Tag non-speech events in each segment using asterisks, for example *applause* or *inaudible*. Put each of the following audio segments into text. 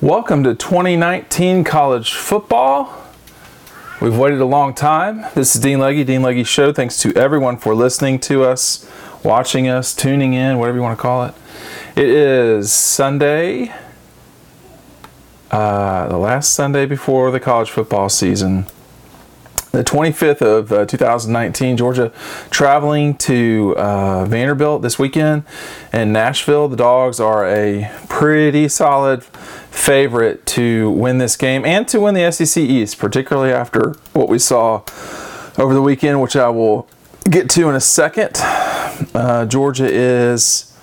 Welcome to 2019 college football. We've waited a long time. This is Dean Legge, Dean Legge Show. Thanks to everyone for listening to us, watching us, tuning in, whatever you want to call it. It is Sunday, uh, the last Sunday before the college football season the 25th of uh, 2019, Georgia traveling to uh, Vanderbilt this weekend in Nashville. The Dogs are a pretty solid favorite to win this game and to win the SEC East, particularly after what we saw over the weekend, which I will get to in a second. Uh, Georgia is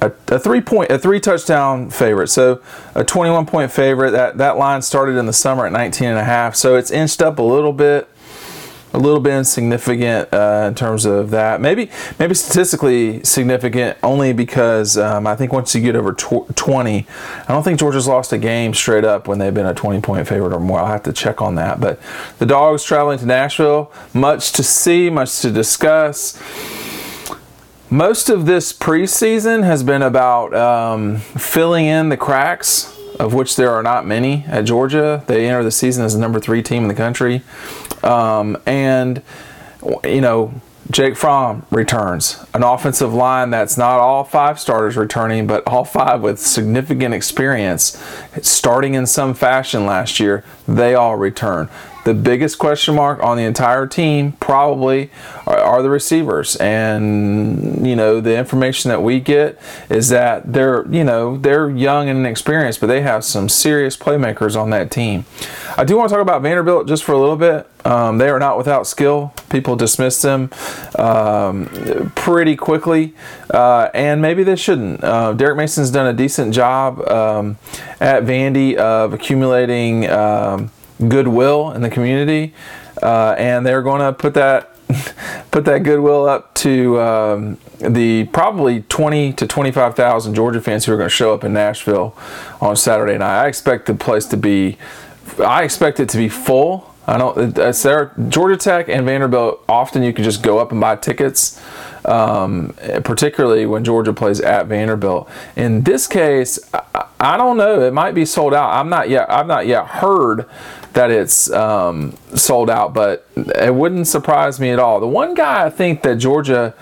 a, a, three point a three touchdown favorite. So a 21 point favorite. That that line started in the summer at 19 and a half. So it's inched up a little bit a little bit insignificant uh, in terms of that. Maybe maybe statistically significant only because um, I think once you get over tw- 20 I don't think Georgia's lost a game straight up when they've been a 20 point favorite or more. I'll have to check on that. But the dogs traveling to Nashville much to see much to discuss. Most of this preseason has been about um, filling in the cracks, of which there are not many at Georgia. They enter the season as the number three team in the country. Um, and, you know, Jake Fromm returns. An offensive line that's not all five starters returning, but all five with significant experience, starting in some fashion last year, they all return. The biggest question mark on the entire team probably are, are, the receivers, and you know the information that we get is that they're you know they're young and inexperienced, but they have some serious playmakers on that team. I do want to talk about Vanderbilt just for a little bit. Um, they are not without skill. People dismiss them um, pretty quickly, uh, and maybe they shouldn't. Uh, Derek Mason's done a decent job um, at Vandy of accumulating um, goodwill in the community, uh, and they're going to put that *laughs* put that goodwill up to um, the probably 20 to 25,000 Georgia fans who are going to show up in Nashville on Saturday night. I expect the place to be, I expect it to be full. I don't. There. Georgia Tech and Vanderbilt. Often you can just go up and buy tickets, um, particularly when Georgia plays at Vanderbilt. In this case, I, I don't know. It might be sold out. I'm not yet. I've not yet heard that it's um, sold out, but it wouldn't surprise me at all. The one guy I think that Georgia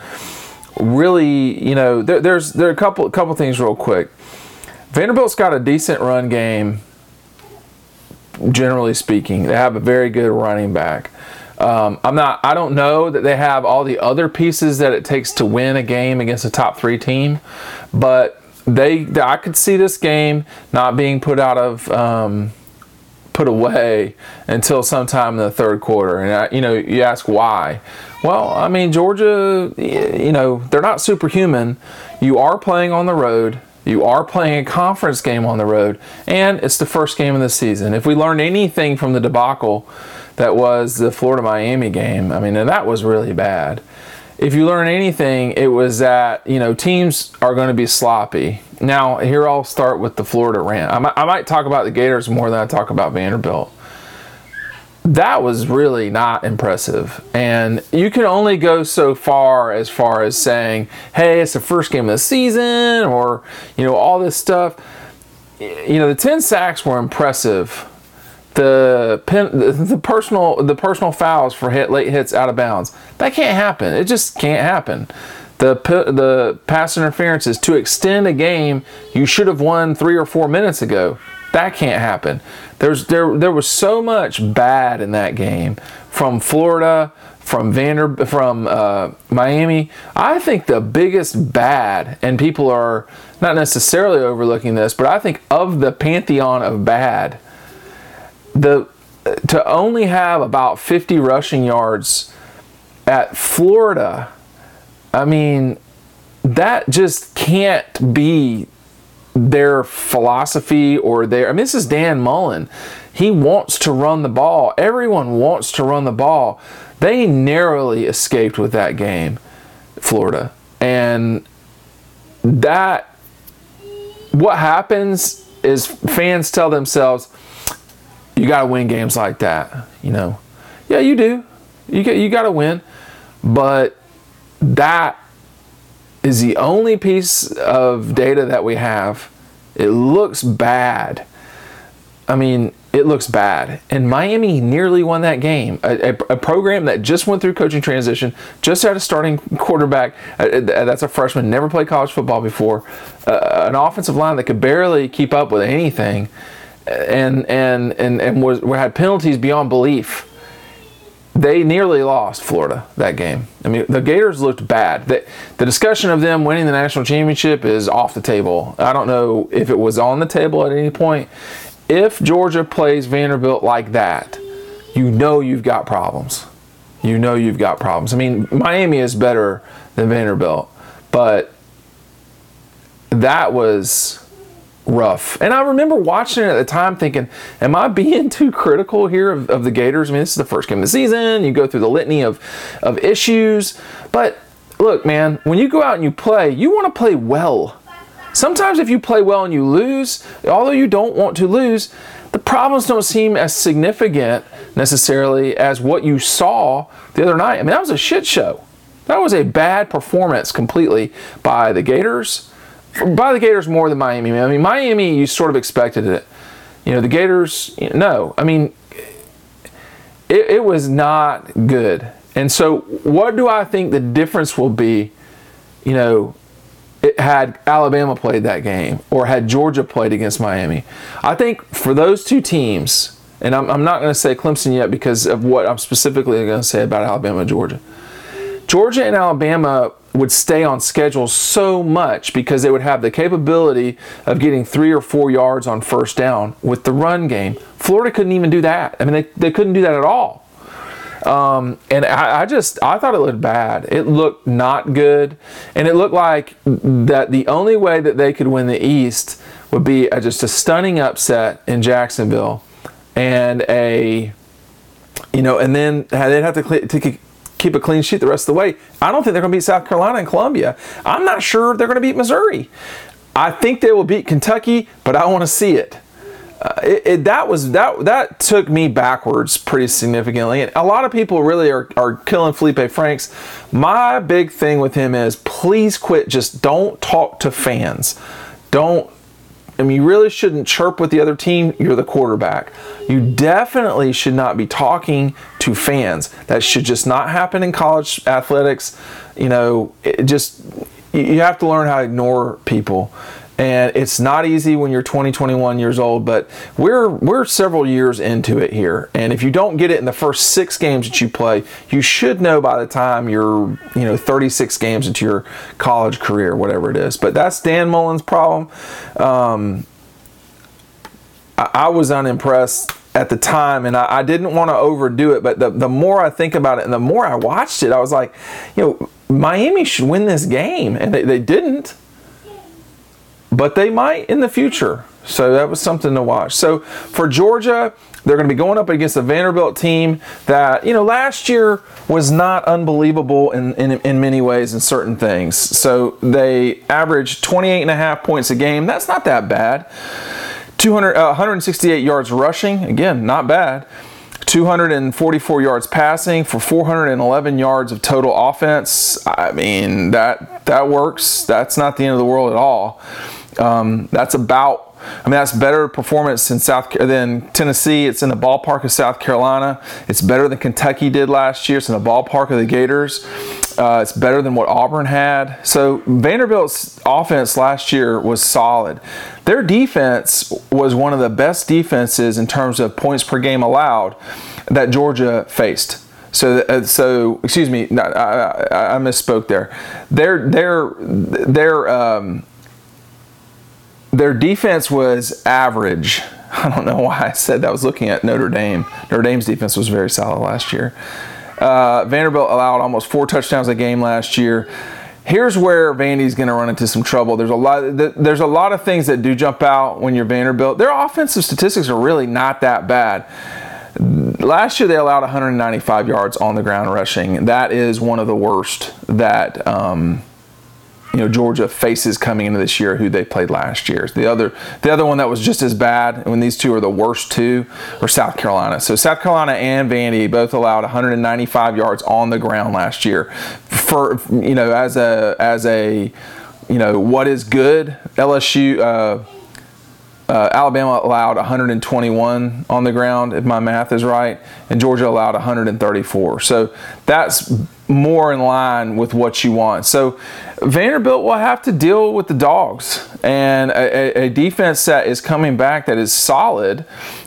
really, you know, there, there's there are a couple couple things real quick. Vanderbilt's got a decent run game, generally speaking. They have a very good running back. Um, I'm not. I don't know that they have all the other pieces that it takes to win a game against a top three team, but they. I could see this game not being put out of. Um, put away until sometime in the third quarter. And I, you know, you ask why. Well, I mean, Georgia, you know, they're not superhuman. You are playing on the road. You are playing a conference game on the road, and it's the first game of the season. If we learned anything from the debacle that was the Florida Miami game, I mean, and that was really bad if you learn anything, it was that you know teams are going to be sloppy. Now here I'll start with the Florida rant. I might, I might talk about the Gators more than I talk about Vanderbilt. That was really not impressive, and you can only go so far as far as saying, "Hey, it's the first game of the season," or you know all this stuff. You know the ten sacks were impressive the pen, the personal the personal fouls for hit late hits out of bounds. That can't happen. It just can't happen. The the pass interferences to extend a game you should have won three or four minutes ago. That can't happen. There's there there was so much bad in that game from Florida, from Vander from uh, Miami. I think the biggest bad, and people are not necessarily overlooking this, but I think of the pantheon of bad the to only have about 50 rushing yards at Florida, I mean, that just can't be their philosophy or their. I mean, this is Dan Mullen. He wants to run the ball. Everyone wants to run the ball. They narrowly escaped with that game, Florida. And that, what happens is fans tell themselves, you got to win games like that. You know, yeah, you do. You get you got to win, but that is the only piece of data that we have It looks bad. I mean, it looks bad. And Miami nearly won that game. A, a, a, program that just went through coaching transition, just had a starting quarterback. Uh, uh that's a freshman, never played college football before. Uh, an offensive line that could barely keep up with anything, and and and and was had penalties beyond belief. They nearly lost Florida that game. I mean, the Gators looked bad. The, the discussion of them winning the national championship is off the table. I don't know if it was on the table at any point if Georgia plays Vanderbilt like that, you know you've got problems. You know you've got problems. I mean, Miami is better than Vanderbilt, but that was rough. And I remember watching it at the time thinking, am I being *laughs* too critical here of, of, the Gators? I mean, this is the first game of the season. You go through the litany of, of issues. But look, man, when you go out and you play, you want to play well. Sometimes if you play well and you lose, although you don't want to lose, the problems don't seem as significant necessarily as what you saw the other night. I mean, that was a shit show. That was a bad performance completely by the Gators. By the Gators more than Miami. I mean, Miami, you sort of expected it. You know, the Gators, no. I mean, it, it was not good. And so, what do I think the difference will be, you know, it had Alabama played that game or had Georgia played against Miami. I think for those two teams, and I'm, I'm not going to say Clemson yet because of what I'm specifically going to say about Alabama Georgia. Georgia and Alabama would stay on schedule so much because they would have the capability of getting three or four yards on first down with the run game. Florida couldn't even do that. I mean, they, they couldn't do that at all. Um, and I, I, just I thought it looked bad. It looked not good, and it looked like that the only way that they could win the East would be a, just a stunning upset in Jacksonville, and a you know, and then they'd have to, to keep a clean sheet the rest of the way. I don't think they're going to beat South Carolina and Columbia. I'm not sure they're going to beat Missouri. I think they will beat Kentucky, but I want to see it. Uh, it, it, that was that that took me backwards pretty significantly. And a lot of people really are, are killing Felipe Franks. My big thing with him is please quit. Just don't talk to fans. Don't. I mean, you really shouldn't chirp with the other team. You're the quarterback. You definitely should not be talking to fans. That should just not happen in college athletics. You know, it just you have to learn how to ignore people and it's not easy when you're 20 21 years old but we're we're several years into it here. And if you don't get it in the first six games that you play you should know by the time you're you know 36 games into your college career whatever it is. But that's dan mullen's problem. Um, I, I, was unimpressed at the time and I, I didn't want to overdo it but the, the more i think about it and the more i watched it i was like you know miami should win this game and they, they didn't but they might in the future. So that was something to watch. So for Georgia, they're going to be going up against a Vanderbilt team that, you know, last year was not unbelievable in, in, in many ways in certain things. So they averaged 28 and a half points a game. That's not that bad. 200, uh, 168 yards rushing. Again, not bad. 244 yards passing for 411 yards of total offense. I mean, that that works. That's not the end of the world at all. Um, that's about I mean, that's better performance in South than Tennessee. It's in the ballpark of South Carolina. It's better than Kentucky did last year. It's in the ballpark of the Gators. Uh, it's better than what Auburn had. So Vanderbilt's offense last year was solid. Their defense was one of the best defenses in terms of points per game allowed that Georgia faced. So, uh, so excuse me, I, I, I, misspoke there. Their their their um, their defense was average. *laughs* I don't know why I said that. I was looking at Notre Dame. Notre Dame's defense was very solid last year. Uh, Vanderbilt allowed almost four touchdowns a game last year. Here's where Vandy's going to run into some trouble. There's a lot. There's a lot of things that do jump out when you're Vanderbilt. Their offensive statistics are really not that bad. Last year they allowed 195 yards on the ground rushing. That is one of the worst that. Um, you know Georgia faces coming into this year who they played last year. The other the other one that was just as bad when these two are the worst two are South Carolina. So South Carolina and Vandy both allowed 195 yards on the ground last year. For you know as a as a you know what is good LSU uh, uh, Alabama allowed 121 on the ground, if my math is right, and Georgia allowed 134. So that's more in line with what you want. So Vanderbilt will have to deal with the dogs, and a, a defense that is coming back that is solid,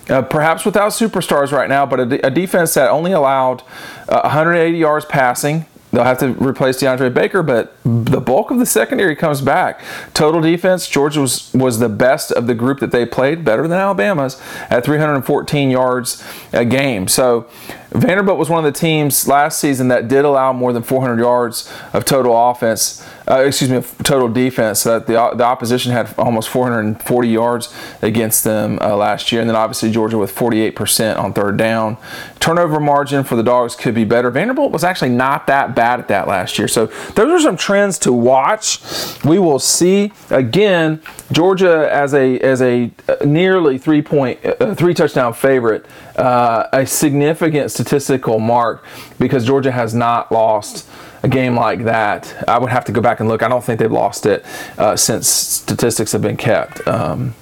uh, perhaps without superstars right now, but a, a defense that only allowed uh, 180 yards passing They'll have to replace DeAndre Baker, but the bulk of the secondary comes back. Total defense, Georgia was, was the best of the group that they played, better than Alabama's, at 314 yards a game. So Vanderbilt was one of the teams last season that did allow more than 400 yards of total offense, uh, excuse me, total defense. That the, the opposition had almost 440 yards against them uh, last year. And then obviously Georgia with 48% on third down. Turnover margin for the Dogs could be better. Vanderbilt was actually not that bad at that last year. So those are some trends to watch. We will see. Again, Georgia as a as a nearly three point uh, three touchdown favorite, uh, a significant statistical mark because Georgia has not lost game like that. I would have to go back and look. I don't think they've lost it uh, since statistics have been kept. Um,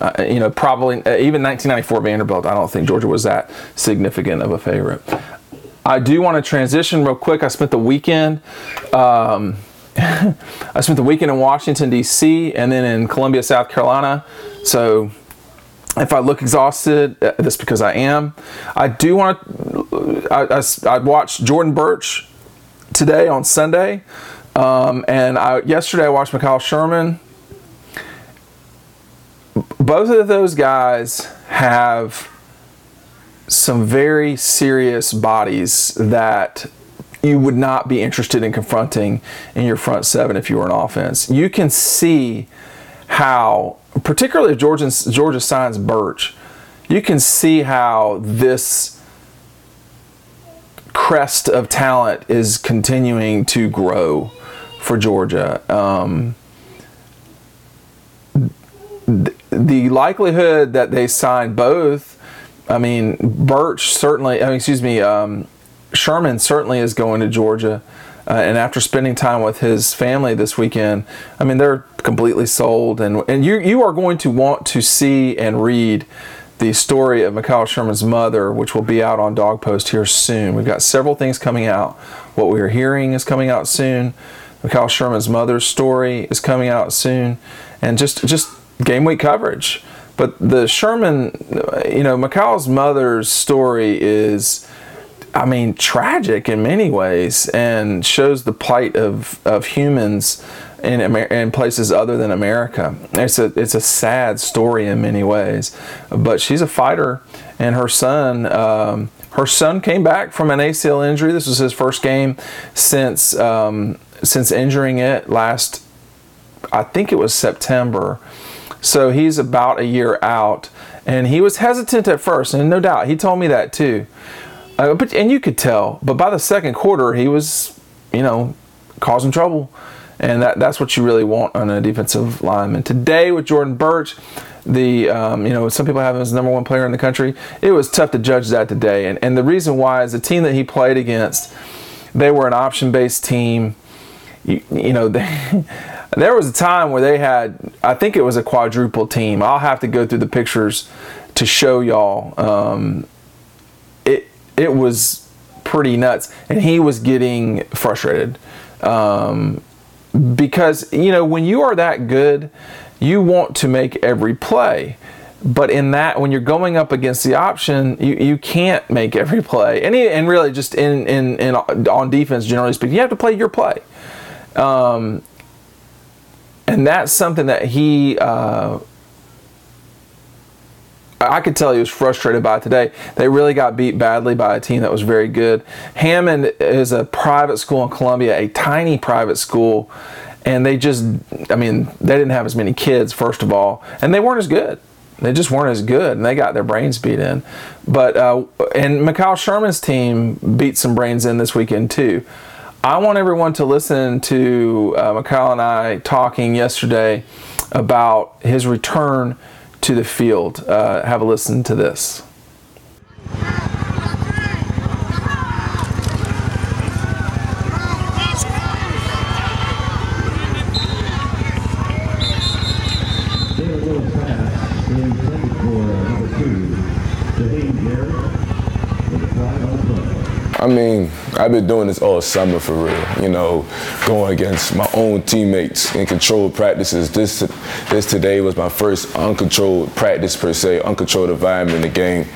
uh, you know, probably uh, even 1994 Vanderbilt. I don't think Georgia was that significant of a favorite. I do want to transition real quick. I spent the weekend. Um, *laughs* I spent the weekend in Washington, D.C., and then in Columbia, South Carolina. So if I look exhausted, uh, that's because I am. I do want to. I, I, I watched Jordan Burch today on Sunday, um, and I, yesterday I watched Mekhail Sherman. Both of those guys have some very serious bodies that you would not be interested in confronting in your front seven if you were an offense. You can see how, particularly if Georgia, Georgia signs Burch, you can see how this crest of talent is continuing to grow for Georgia. Um, the likelihood that they sign both, I mean, Burch certainly, I mean, excuse me, um, Sherman certainly is going to Georgia. Uh, and after spending time with his family this weekend, I mean, they're completely sold. And, and you, you are going to want to see and read the story of Mekhail Sherman's mother, which will be out on Dawg Post here soon. We've got several things coming out. What we are hearing is coming out soon. Mekhail Sherman's mother's story is coming out soon. And just, just game week coverage. But the Sherman, you know, Mekhail's mother's story is I mean, tragic in many ways and shows the plight of, of humans in, Amer- in places other than America. It's a, it's a sad story in many ways, but she's a fighter and her son, um, her son came back from an ACL injury. This was his first game since, um, since injuring it last, I think it was September. So he's about a year out and he was hesitant at first and no doubt he told me that too uh, but and you could tell, but by the second quarter, he was, you know, causing trouble, and that that's what you really want on a defensive lineman. Today with Jordan Burch, the um, you know some people have him as number one player in the country. It was tough to judge that today, and and the reason why is the team that he played against, they were an option based team. You, you know *laughs* they. there was a time where they had, I think it was a quadruple team. I'll have to go through the pictures to show y'all. Um, it was pretty nuts, and he was getting frustrated um, because you know when you are that good, you want to make every play. But in that, when you're going up against the option, you, you can't make every play. And, and really, just in, in, in on defense, generally speaking, you have to play your play. Um, and that's something that he uh, I could tell he was frustrated by today. They really got beat badly by a team that was very good. Hammond is a private school in Columbia, a tiny private school, and they just, I mean, they didn't have as many kids, first of all, and they weren't as good. They just weren't as good, and they got their brains beat in. But, uh, and Mekhail Sherman's team beat some brains in this weekend, too. I want everyone to listen to uh, Mekhail and I talking yesterday about his return to the field. Uh, have a listen to this. I mean, I've been doing this all summer for real. You know, going against my own teammates in controlled practices. This this today was my first uncontrolled practice per se, uncontrolled environment in the game.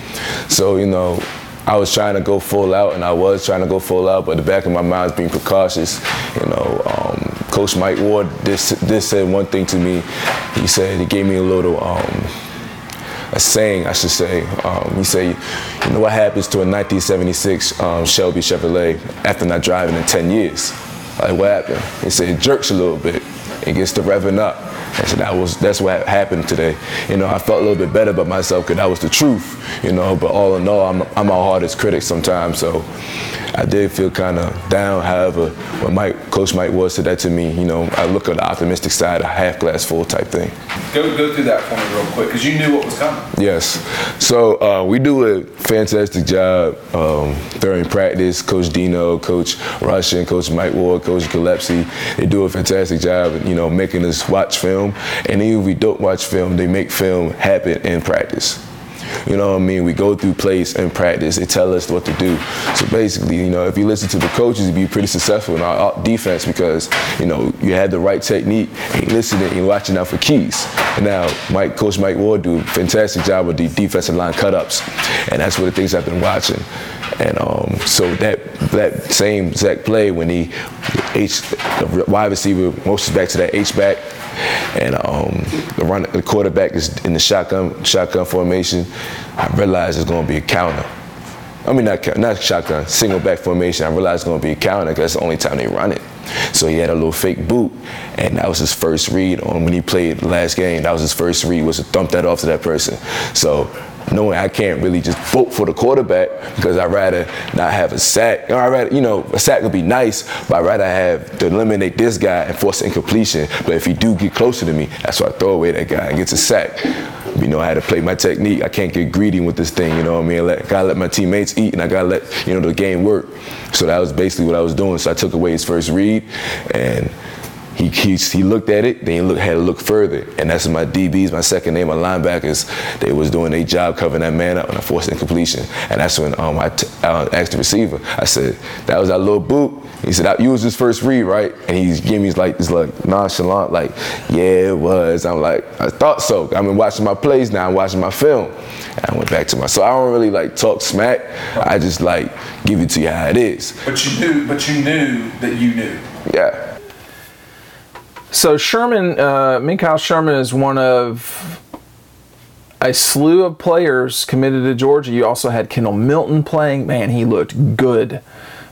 So you know, I was trying to go full out, and I was trying to go full out, but the back of my mind is being precautious. You know, um, Coach Mike Ward this this said one thing to me. He said he gave me a little. Um, a saying, I should say. Um, said, you know what happens to a 1976 um, Shelby Chevrolet after not driving in 10 years? Like what happened? He said it jerks a little bit. It gets to revving up. I said that was that's what happened today. You know, I felt a little bit better about myself because that was the truth. You know, but all in all, I'm, I'm my hardest critic sometimes. So I did feel kind of down. However, when Mike, Coach Mike was said that to me, you know, I look at the optimistic side, a half glass full type thing. Go, go through that for me real quick because you knew what was coming. Yes. So uh, we do a fantastic job um, during practice. Coach Dino, Coach Russian, Coach Mike Ward, Coach Gillespie, they do a fantastic job, you know, making us watch film. And even if we don't watch film, they make film happen in practice. You know what I mean? We go through plays and practice. They tell us what to do. So basically, you know, if you listen to the coaches, you'd be pretty successful in our defense because, you know, you had the right technique and listening and watching out for keys. And now, Mike, Coach Mike Ward do a fantastic job with the defensive line cut-ups. And that's one of the things I've been watching. And um, so that that same exact play when he H the wide receiver motions back to that H back and um, the, run, the quarterback is in the shotgun shotgun formation. I realized it's going to be a counter. I mean, not, not shotgun, single back formation. I realized it's going to be a counter because that's the only time they run it. So he had a little fake boot, and that was his first read on when he played last game. That was his first read was to thump that off to that person. So knowing I can't really just vote for the quarterback because I'd rather not have a sack. Or I'd rather, you know, a sack would be nice, but I'd rather have to eliminate this guy and force incompletion. But if he do get closer to me, that's why I throw away that guy and gets a sack. You know, I had to play my technique. I can't get greedy with this thing, you know what I mean? I gotta let my teammates eat and I gotta let, you know, the game work. So that was basically what I was doing. So I took away his first read and he, he, he looked at it, then he look, had to look further. And that's my DBs, my second name, my linebackers, they was doing their job covering that man up and I forced incompletion. And that's when um, I, t- I asked the receiver, I said, that was that little boot. He said, you was his first read, right? And he's gave me like this like nonchalant, like, yeah, it was. I'm like, I thought so. I've been watching my plays now, I'm watching my film. And I went back to my, so I don't really like talk smack. I just like give it to you how it is. But you knew, but you knew that you knew. Yeah. So Sherman, uh, Sherman is one of a slew of players committed to Georgia. You also had Kendall Milton playing. Man, he looked good.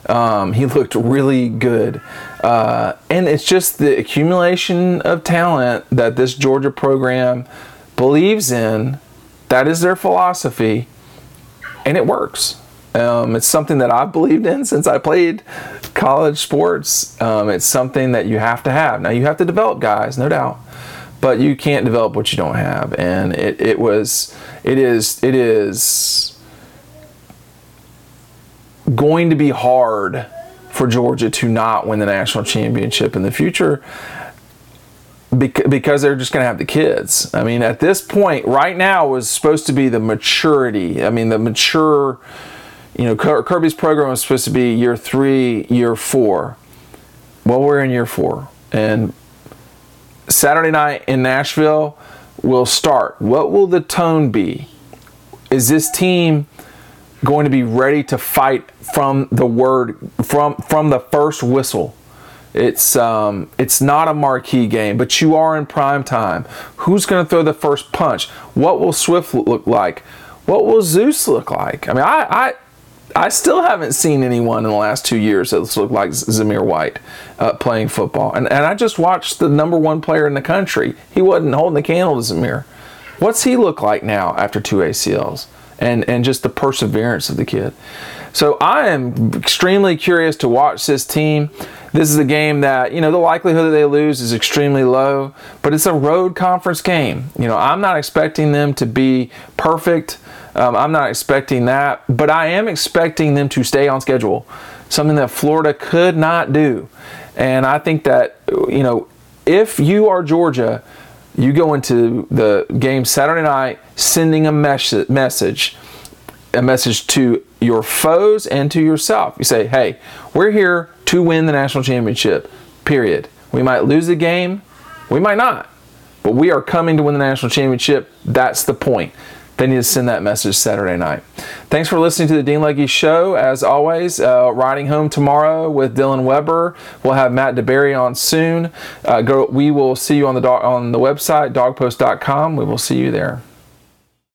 Um, he looked really good. Uh, and it's just the accumulation of talent that this Georgia program believes in. That is their philosophy, and it works. Um, it's something that I've believed in since I played college sports. Um, it's something that you have to have. Now, you have to develop guys, no doubt, but you can't develop what you don't have. And it, it was, it is, it is going to be hard for Georgia to not win the national championship in the future because they're just going to have the kids. I mean, at this point, right now was supposed to be the maturity. I mean, the mature you know, Kirby's program was supposed to be year three, year four. Well, we're in year four. And Saturday night in Nashville will start. What will the tone be? Is this team going to be ready to fight from the word from from the first whistle? It's um, it's not a marquee game, but you are in prime time. Who's going to throw the first punch? What will Swift look like? What will Zeus look like? I mean, I, I I still haven't seen anyone in the last two years that's looked like Zamir White uh, playing football. And, and I just watched the number one player in the country. He wasn't holding the candle to Zamir. What's he look like now after two ACLs? And, and just the perseverance of the kid. So I am extremely curious to watch this team. This is a game that, you know, the likelihood that they lose is extremely low, but it's a road conference game. You know, I'm not expecting them to be perfect. Um, I'm not expecting that, but I am expecting them to stay on schedule, something that Florida could not do. And I think that, you know, if you are Georgia, you go into the game Saturday night sending a mes- message a message to your foes and to yourself. You say, hey, we're here to win the national championship, period. We might lose the game, we might not, but we are coming to win the national championship. That's the point. They need to send that message Saturday night. Thanks for listening to the Dean Legge Show. As always, uh, riding home tomorrow with Dylan Weber. We'll have Matt DeBerry on soon. Uh, go, we will see you on the, on the website, dawgpost.com. We will see you there.